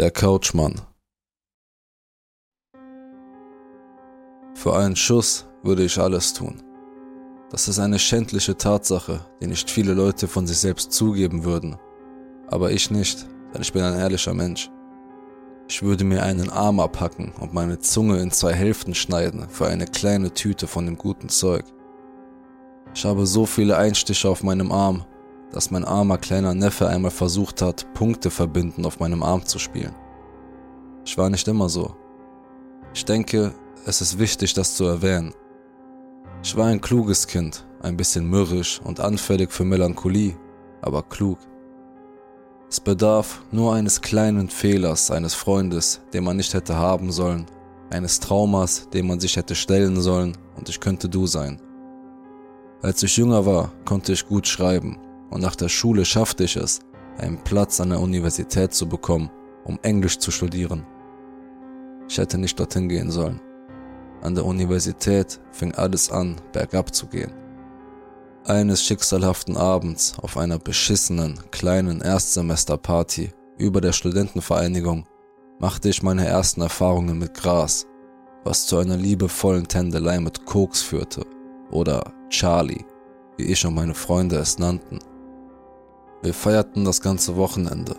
Der Couchmann. Für einen Schuss würde ich alles tun. Das ist eine schändliche Tatsache, die nicht viele Leute von sich selbst zugeben würden. Aber ich nicht, denn ich bin ein ehrlicher Mensch. Ich würde mir einen Arm abhacken und meine Zunge in zwei Hälften schneiden für eine kleine Tüte von dem guten Zeug. Ich habe so viele Einstiche auf meinem Arm, dass mein armer kleiner Neffe einmal versucht hat, Punkte verbinden auf meinem Arm zu spielen. Ich war nicht immer so. Ich denke, es ist wichtig, das zu erwähnen. Ich war ein kluges Kind, ein bisschen mürrisch und anfällig für Melancholie, aber klug. Es bedarf nur eines kleinen Fehlers eines Freundes, den man nicht hätte haben sollen, eines Traumas, dem man sich hätte stellen sollen, und ich könnte du sein. Als ich jünger war, konnte ich gut schreiben und nach der Schule schaffte ich es, einen Platz an der Universität zu bekommen, um Englisch zu studieren. Ich hätte nicht dorthin gehen sollen. An der Universität fing alles an, bergab zu gehen. Eines schicksalhaften Abends auf einer beschissenen, kleinen Erstsemesterparty über der Studentenvereinigung machte ich meine ersten Erfahrungen mit Gras, was zu einer liebevollen Tändelei mit Koks führte, oder Charlie, wie ich und meine Freunde es nannten. Wir feierten das ganze Wochenende,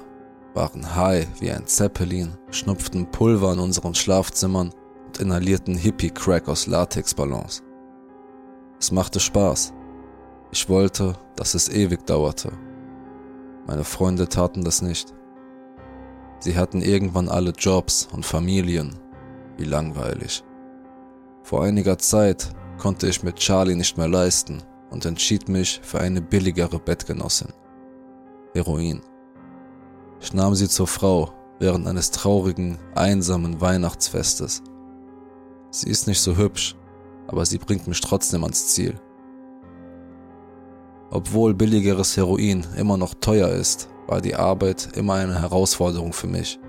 waren high wie ein Zeppelin, schnupften Pulver in unseren Schlafzimmern und inhalierten Hippie-Crack aus Latexballons. Es machte Spaß. Ich wollte, dass es ewig dauerte. Meine Freunde taten das nicht. Sie hatten irgendwann alle Jobs und Familien. Wie langweilig. Vor einiger Zeit konnte ich mit Charlie nicht mehr leisten und entschied mich für eine billigere Bettgenossin. Heroin. Ich nahm sie zur Frau während eines traurigen, einsamen Weihnachtsfestes. Sie ist nicht so hübsch, aber sie bringt mich trotzdem ans Ziel. Obwohl billigeres Heroin immer noch teuer ist, war die Arbeit immer eine Herausforderung für mich.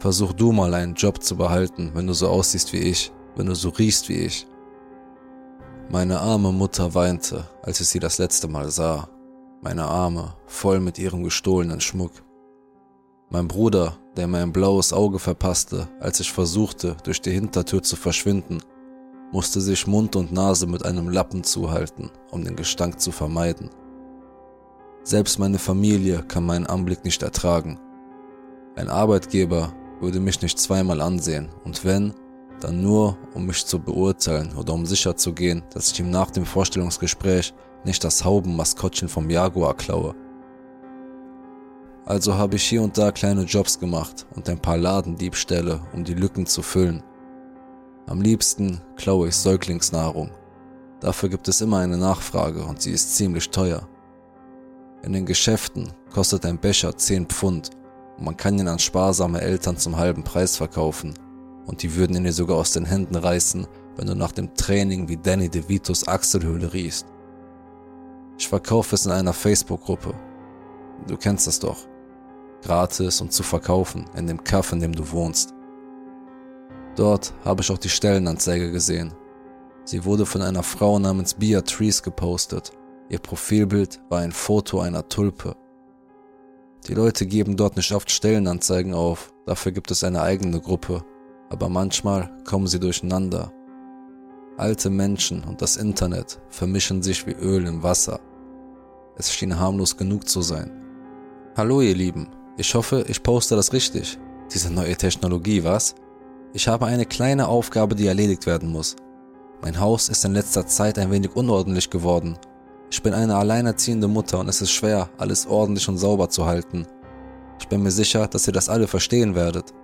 Versuch du mal einen Job zu behalten, wenn du so aussiehst wie ich, wenn du so riechst wie ich. Meine arme Mutter weinte, als ich sie das letzte Mal sah meine Arme voll mit ihrem gestohlenen Schmuck. Mein Bruder, der mir ein blaues Auge verpasste, als ich versuchte, durch die Hintertür zu verschwinden, musste sich Mund und Nase mit einem Lappen zuhalten, um den Gestank zu vermeiden. Selbst meine Familie kann meinen Anblick nicht ertragen. Ein Arbeitgeber würde mich nicht zweimal ansehen und wenn, dann nur, um mich zu beurteilen oder um sicherzugehen, dass ich ihm nach dem Vorstellungsgespräch nicht das Haubenmaskottchen vom Jaguar klaue. Also habe ich hier und da kleine Jobs gemacht und ein paar Ladendiebstähle, um die Lücken zu füllen. Am liebsten klaue ich Säuglingsnahrung. Dafür gibt es immer eine Nachfrage und sie ist ziemlich teuer. In den Geschäften kostet ein Becher 10 Pfund und man kann ihn an sparsame Eltern zum halben Preis verkaufen. Und die würden ihn dir sogar aus den Händen reißen, wenn du nach dem Training wie Danny DeVitos Achselhöhle riechst. Ich verkaufe es in einer Facebook-Gruppe. Du kennst das doch. Gratis und zu verkaufen in dem Kaff, in dem du wohnst. Dort habe ich auch die Stellenanzeige gesehen. Sie wurde von einer Frau namens Beatrice gepostet. Ihr Profilbild war ein Foto einer Tulpe. Die Leute geben dort nicht oft Stellenanzeigen auf, dafür gibt es eine eigene Gruppe, aber manchmal kommen sie durcheinander. Alte Menschen und das Internet vermischen sich wie Öl im Wasser. Es schien harmlos genug zu sein. Hallo ihr Lieben, ich hoffe, ich poste das richtig. Diese neue Technologie, was? Ich habe eine kleine Aufgabe, die erledigt werden muss. Mein Haus ist in letzter Zeit ein wenig unordentlich geworden. Ich bin eine alleinerziehende Mutter und es ist schwer, alles ordentlich und sauber zu halten. Ich bin mir sicher, dass ihr das alle verstehen werdet.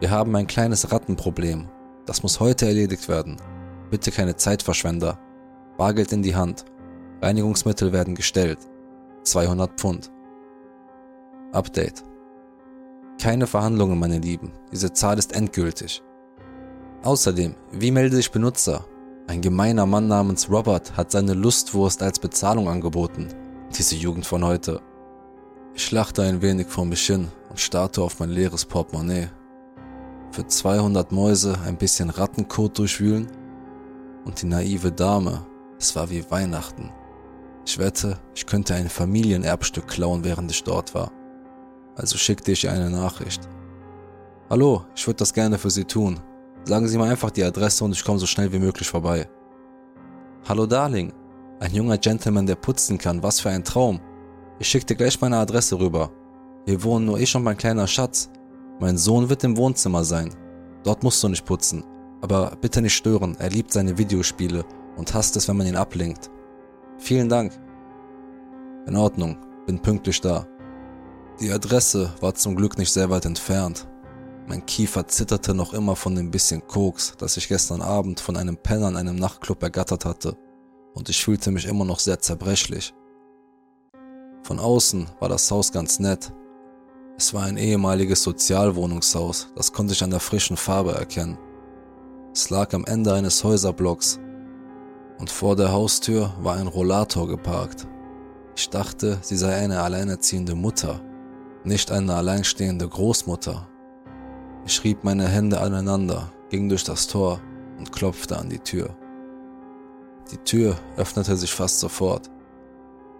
Wir haben ein kleines Rattenproblem. Das muss heute erledigt werden. Bitte keine Zeitverschwender. Bargeld in die Hand. Reinigungsmittel werden gestellt. 200 Pfund. Update. Keine Verhandlungen, meine Lieben. Diese Zahl ist endgültig. Außerdem, wie melde ich Benutzer? Ein gemeiner Mann namens Robert hat seine Lustwurst als Bezahlung angeboten. Diese Jugend von heute. Ich lachte ein wenig vor mich hin und starrte auf mein leeres Portemonnaie. Für 200 Mäuse ein bisschen Rattenkot durchwühlen? Und die naive Dame, es war wie Weihnachten. Ich wette, ich könnte ein Familienerbstück klauen, während ich dort war. Also schickte ich eine Nachricht. Hallo, ich würde das gerne für Sie tun. Sagen Sie mir einfach die Adresse und ich komme so schnell wie möglich vorbei. Hallo Darling, ein junger Gentleman, der putzen kann, was für ein Traum. Ich schicke dir gleich meine Adresse rüber. Hier wohnen nur ich und mein kleiner Schatz. Mein Sohn wird im Wohnzimmer sein. Dort musst du nicht putzen. Aber bitte nicht stören, er liebt seine Videospiele und hasst es, wenn man ihn ablenkt. Vielen Dank. In Ordnung, bin pünktlich da. Die Adresse war zum Glück nicht sehr weit entfernt. Mein Kiefer zitterte noch immer von dem bisschen Koks, das ich gestern Abend von einem Penner in einem Nachtclub ergattert hatte, und ich fühlte mich immer noch sehr zerbrechlich. Von außen war das Haus ganz nett. Es war ein ehemaliges Sozialwohnungshaus, das konnte ich an der frischen Farbe erkennen. Es lag am Ende eines Häuserblocks und vor der Haustür war ein Rollator geparkt. Ich dachte, sie sei eine alleinerziehende Mutter, nicht eine alleinstehende Großmutter. Ich rieb meine Hände aneinander, ging durch das Tor und klopfte an die Tür. Die Tür öffnete sich fast sofort.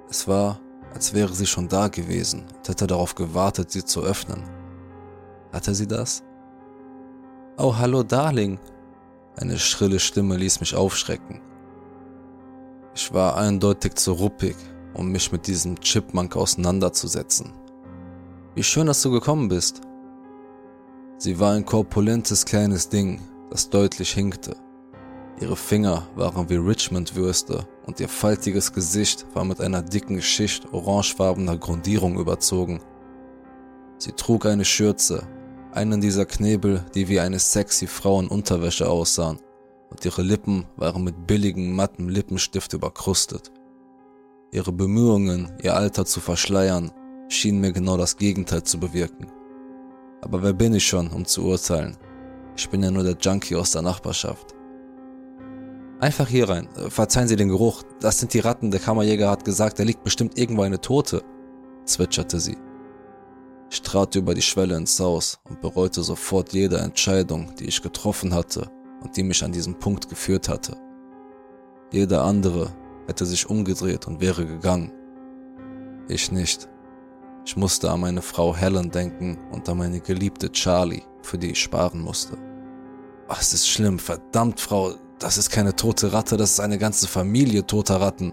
Es war, als wäre sie schon da gewesen und hätte darauf gewartet, sie zu öffnen. Hatte sie das? Oh, hallo, Darling, eine schrille Stimme ließ mich aufschrecken. Ich war eindeutig zu ruppig, um mich mit diesem Chipmunk auseinanderzusetzen. Wie schön, dass du gekommen bist. Sie war ein korpulentes kleines Ding, das deutlich hinkte. Ihre Finger waren wie Richmond-Würste und ihr faltiges Gesicht war mit einer dicken Schicht orangefarbener Grundierung überzogen. Sie trug eine Schürze, einen dieser Knebel, die wie eine sexy Frau in Unterwäsche aussahen, und ihre Lippen waren mit billigem, matten Lippenstift überkrustet. Ihre Bemühungen, ihr Alter zu verschleiern, schienen mir genau das Gegenteil zu bewirken. Aber wer bin ich schon, um zu urteilen? Ich bin ja nur der Junkie aus der Nachbarschaft. Einfach hier rein. Verzeihen Sie den Geruch. Das sind die Ratten. Der Kammerjäger hat gesagt, da liegt bestimmt irgendwo eine Tote, zwitscherte sie. Ich trat über die Schwelle ins Haus und bereute sofort jede Entscheidung, die ich getroffen hatte und die mich an diesem Punkt geführt hatte. Jeder andere hätte sich umgedreht und wäre gegangen. Ich nicht. Ich musste an meine Frau Helen denken und an meine geliebte Charlie, für die ich sparen musste. Ach, es ist schlimm, verdammt, Frau, das ist keine tote Ratte, das ist eine ganze Familie toter Ratten.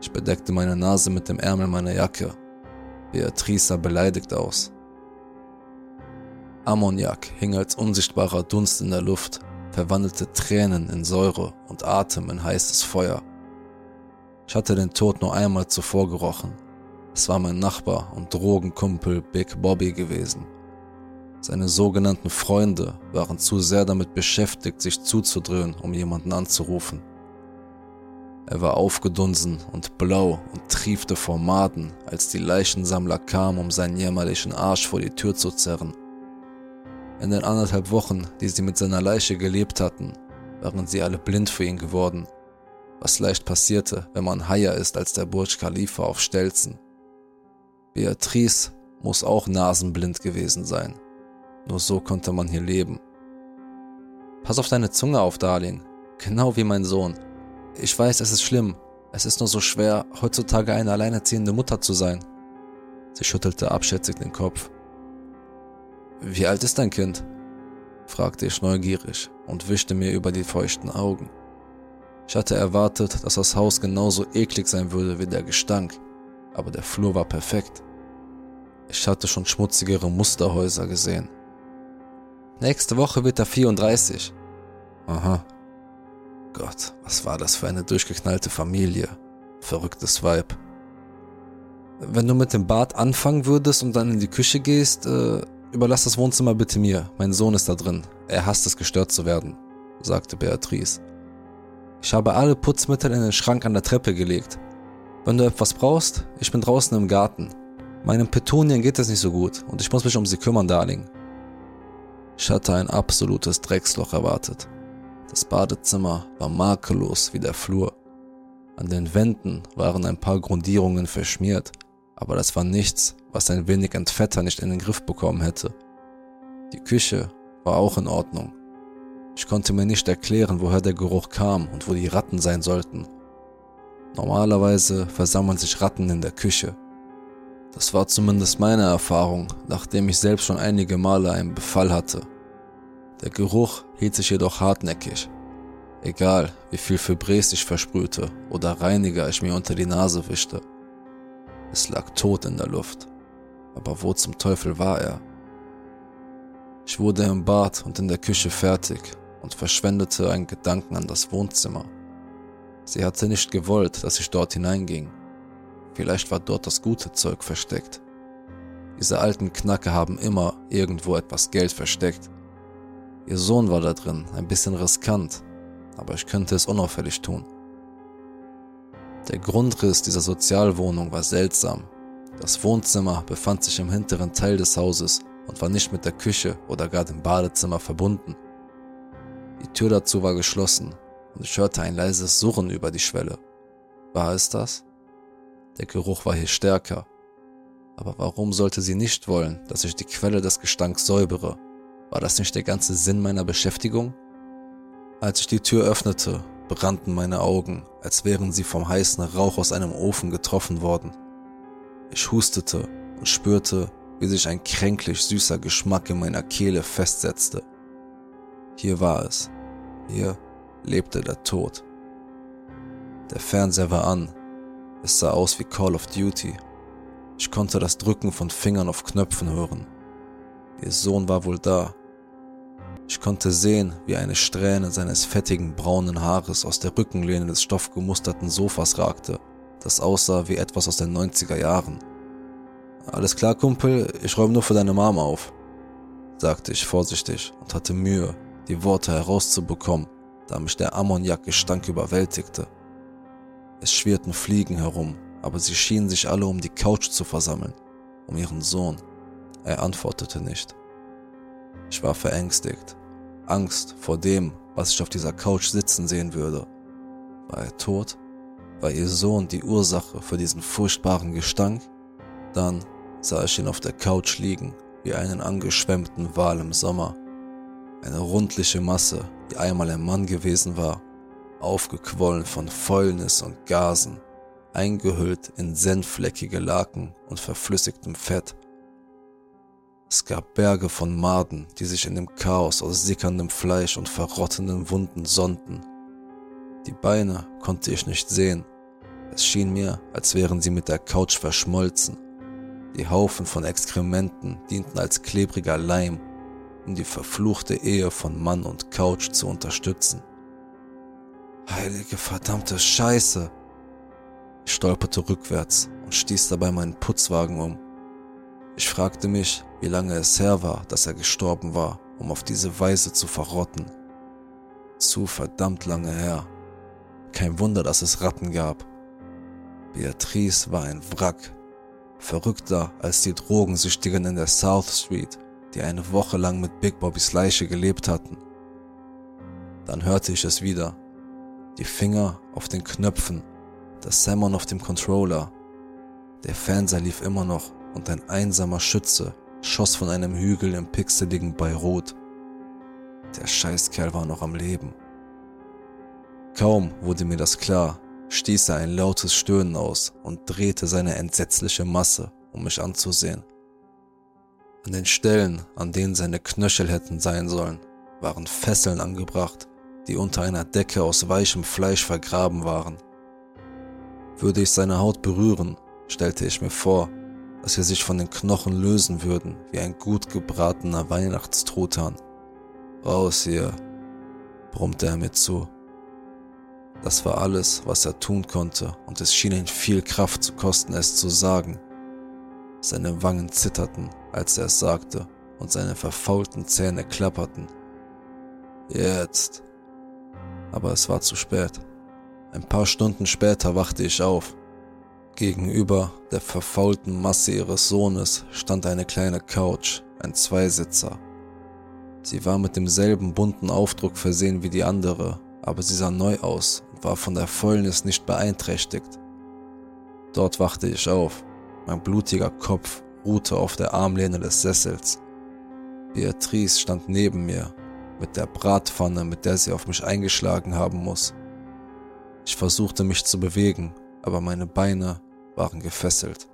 Ich bedeckte meine Nase mit dem Ärmel meiner Jacke Beatrice sah beleidigt aus. Ammoniak hing als unsichtbarer Dunst in der Luft, verwandelte Tränen in Säure und Atem in heißes Feuer. Ich hatte den Tod nur einmal zuvor gerochen. Es war mein Nachbar und Drogenkumpel Big Bobby gewesen. Seine sogenannten Freunde waren zu sehr damit beschäftigt, sich zuzudrehen, um jemanden anzurufen. Er war aufgedunsen und blau und triefte vor Maden, als die Leichensammler kamen, um seinen jämmerlichen Arsch vor die Tür zu zerren. In den anderthalb Wochen, die sie mit seiner Leiche gelebt hatten, waren sie alle blind für ihn geworden, was leicht passierte, wenn man higher ist als der Burj Khalifa auf Stelzen. Beatrice muss auch nasenblind gewesen sein. Nur so konnte man hier leben. Pass auf deine Zunge auf, Darling. Genau wie mein Sohn. Ich weiß, es ist schlimm. Es ist nur so schwer, heutzutage eine alleinerziehende Mutter zu sein. Sie schüttelte abschätzig den Kopf. Wie alt ist dein Kind? fragte ich neugierig und wischte mir über die feuchten Augen. Ich hatte erwartet, dass das Haus genauso eklig sein würde wie der Gestank, aber der Flur war perfekt. Ich hatte schon schmutzigere Musterhäuser gesehen. Nächste Woche wird er 34. Aha, Gott, was war das für eine durchgeknallte Familie. Verrücktes Weib. Wenn du mit dem Bad anfangen würdest und dann in die Küche gehst, äh, überlass das Wohnzimmer bitte mir. Mein Sohn ist da drin. Er hasst es, gestört zu werden, sagte Beatrice. Ich habe alle Putzmittel in den Schrank an der Treppe gelegt. Wenn du etwas brauchst, ich bin draußen im Garten. Meinen Petunien geht es nicht so gut und ich muss mich um sie kümmern, Darling. Ich hatte ein absolutes Drecksloch erwartet. Das Badezimmer war makellos wie der Flur. An den Wänden waren ein paar Grundierungen verschmiert, aber das war nichts, was ein wenig Entfetter nicht in den Griff bekommen hätte. Die Küche war auch in Ordnung. Ich konnte mir nicht erklären, woher der Geruch kam und wo die Ratten sein sollten. Normalerweise versammeln sich Ratten in der Küche. Das war zumindest meine Erfahrung, nachdem ich selbst schon einige Male einen Befall hatte. Der Geruch hielt sich jedoch hartnäckig. Egal, wie viel Fibres ich versprühte oder Reiniger ich mir unter die Nase wischte. Es lag tot in der Luft. Aber wo zum Teufel war er? Ich wurde im Bad und in der Küche fertig und verschwendete einen Gedanken an das Wohnzimmer. Sie hatte nicht gewollt, dass ich dort hineinging. Vielleicht war dort das gute Zeug versteckt. Diese alten Knacke haben immer irgendwo etwas Geld versteckt. Ihr Sohn war da drin, ein bisschen riskant, aber ich könnte es unauffällig tun. Der Grundriss dieser Sozialwohnung war seltsam. Das Wohnzimmer befand sich im hinteren Teil des Hauses und war nicht mit der Küche oder gar dem Badezimmer verbunden. Die Tür dazu war geschlossen und ich hörte ein leises Surren über die Schwelle. War es das? Der Geruch war hier stärker. Aber warum sollte sie nicht wollen, dass ich die Quelle des Gestanks säubere? War das nicht der ganze Sinn meiner Beschäftigung? Als ich die Tür öffnete, brannten meine Augen, als wären sie vom heißen Rauch aus einem Ofen getroffen worden. Ich hustete und spürte, wie sich ein kränklich süßer Geschmack in meiner Kehle festsetzte. Hier war es. Hier lebte der Tod. Der Fernseher war an es sah aus wie Call of Duty. Ich konnte das Drücken von Fingern auf Knöpfen hören. Ihr Sohn war wohl da. Ich konnte sehen, wie eine Strähne seines fettigen braunen Haares aus der Rückenlehne des stoffgemusterten Sofas ragte, das aussah wie etwas aus den 90er Jahren. Alles klar, Kumpel, ich räume nur für deine Mama auf, sagte ich vorsichtig und hatte Mühe, die Worte herauszubekommen, da mich der Ammoniakgestank überwältigte. Es schwirrten Fliegen herum, aber sie schienen sich alle um die Couch zu versammeln, um ihren Sohn. Er antwortete nicht. Ich war verängstigt. Angst vor dem, was ich auf dieser Couch sitzen sehen würde. War er tot? War ihr Sohn die Ursache für diesen furchtbaren Gestank? Dann sah ich ihn auf der Couch liegen, wie einen angeschwemmten Wal im Sommer. Eine rundliche Masse, die einmal ein Mann gewesen war aufgequollen von Fäulnis und Gasen, eingehüllt in senffleckige Laken und verflüssigtem Fett. Es gab Berge von Maden, die sich in dem Chaos aus sickerndem Fleisch und verrottenden Wunden sonnten. Die Beine konnte ich nicht sehen. Es schien mir, als wären sie mit der Couch verschmolzen. Die Haufen von Exkrementen dienten als klebriger Leim, um die verfluchte Ehe von Mann und Couch zu unterstützen. Heilige verdammte Scheiße. Ich stolperte rückwärts und stieß dabei meinen Putzwagen um. Ich fragte mich, wie lange es her war, dass er gestorben war, um auf diese Weise zu verrotten. Zu verdammt lange her. Kein Wunder, dass es Ratten gab. Beatrice war ein Wrack, verrückter als die Drogensüchtigen in der South Street, die eine Woche lang mit Big Bobbys Leiche gelebt hatten. Dann hörte ich es wieder, die Finger auf den Knöpfen, das Salmon auf dem Controller. Der Fernseher lief immer noch und ein einsamer Schütze schoss von einem Hügel im pixeligen Beirut. Der Scheißkerl war noch am Leben. Kaum wurde mir das klar, stieß er ein lautes Stöhnen aus und drehte seine entsetzliche Masse, um mich anzusehen. An den Stellen, an denen seine Knöchel hätten sein sollen, waren Fesseln angebracht, die unter einer Decke aus weichem Fleisch vergraben waren. Würde ich seine Haut berühren, stellte ich mir vor, dass sie sich von den Knochen lösen würden, wie ein gut gebratener Weihnachtstruthahn. Raus hier, brummte er mir zu. Das war alles, was er tun konnte, und es schien ihn viel Kraft zu kosten, es zu sagen. Seine Wangen zitterten, als er es sagte, und seine verfaulten Zähne klapperten. Jetzt, aber es war zu spät. Ein paar Stunden später wachte ich auf. Gegenüber der verfaulten Masse ihres Sohnes stand eine kleine Couch, ein Zweisitzer. Sie war mit demselben bunten Aufdruck versehen wie die andere, aber sie sah neu aus und war von der Fäulnis nicht beeinträchtigt. Dort wachte ich auf. Mein blutiger Kopf ruhte auf der Armlehne des Sessels. Beatrice stand neben mir, mit der Bratpfanne, mit der sie auf mich eingeschlagen haben muss. Ich versuchte mich zu bewegen, aber meine Beine waren gefesselt.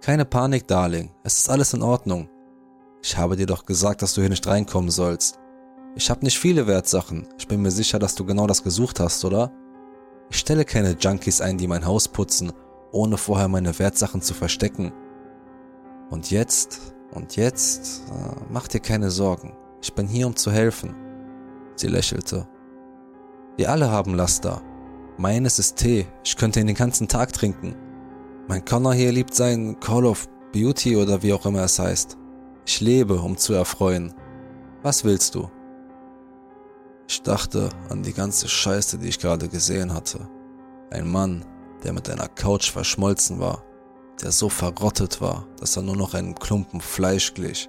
Keine Panik, Darling. Es ist alles in Ordnung. Ich habe dir doch gesagt, dass du hier nicht reinkommen sollst. Ich habe nicht viele Wertsachen. Ich bin mir sicher, dass du genau das gesucht hast, oder? Ich stelle keine Junkies ein, die mein Haus putzen, ohne vorher meine Wertsachen zu verstecken. Und jetzt, und jetzt, äh, mach dir keine Sorgen. Ich bin hier, um zu helfen. Sie lächelte. Wir alle haben Laster. Meines ist Tee. Ich könnte ihn den ganzen Tag trinken. Mein Connor hier liebt sein Call of Beauty oder wie auch immer es heißt. Ich lebe, um zu erfreuen. Was willst du? Ich dachte an die ganze Scheiße, die ich gerade gesehen hatte. Ein Mann, der mit einer Couch verschmolzen war, der so verrottet war, dass er nur noch einem Klumpen Fleisch glich.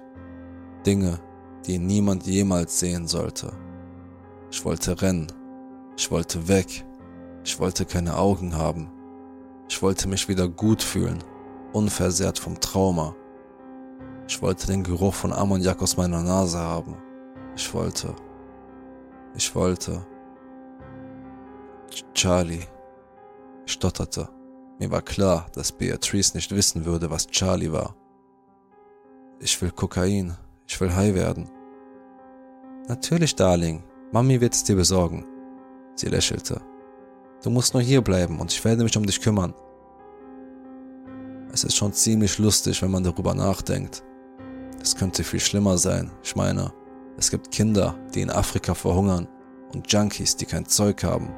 Dinge, die niemand jemals sehen sollte. Ich wollte rennen. Ich wollte weg. Ich wollte keine Augen haben. Ich wollte mich wieder gut fühlen, unversehrt vom Trauma. Ich wollte den Geruch von Ammoniak aus meiner Nase haben. Ich wollte. Ich wollte. Charlie. Ich stotterte. Mir war klar, dass Beatrice nicht wissen würde, was Charlie war. Ich will Kokain. Ich will high werden. Natürlich, Darling. Mami wird es dir besorgen. Sie lächelte. Du musst nur hier bleiben und ich werde mich um dich kümmern. Es ist schon ziemlich lustig, wenn man darüber nachdenkt. Es könnte viel schlimmer sein. Ich meine, es gibt Kinder, die in Afrika verhungern und Junkies, die kein Zeug haben.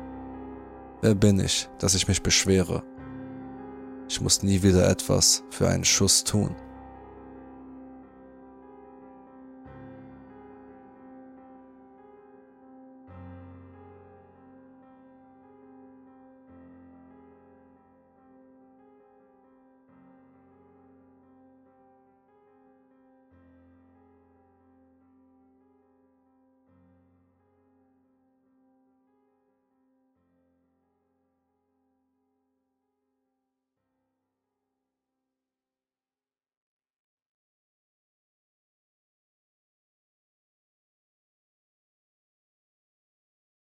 Wer bin ich, dass ich mich beschwere? Ich muss nie wieder etwas für einen Schuss tun.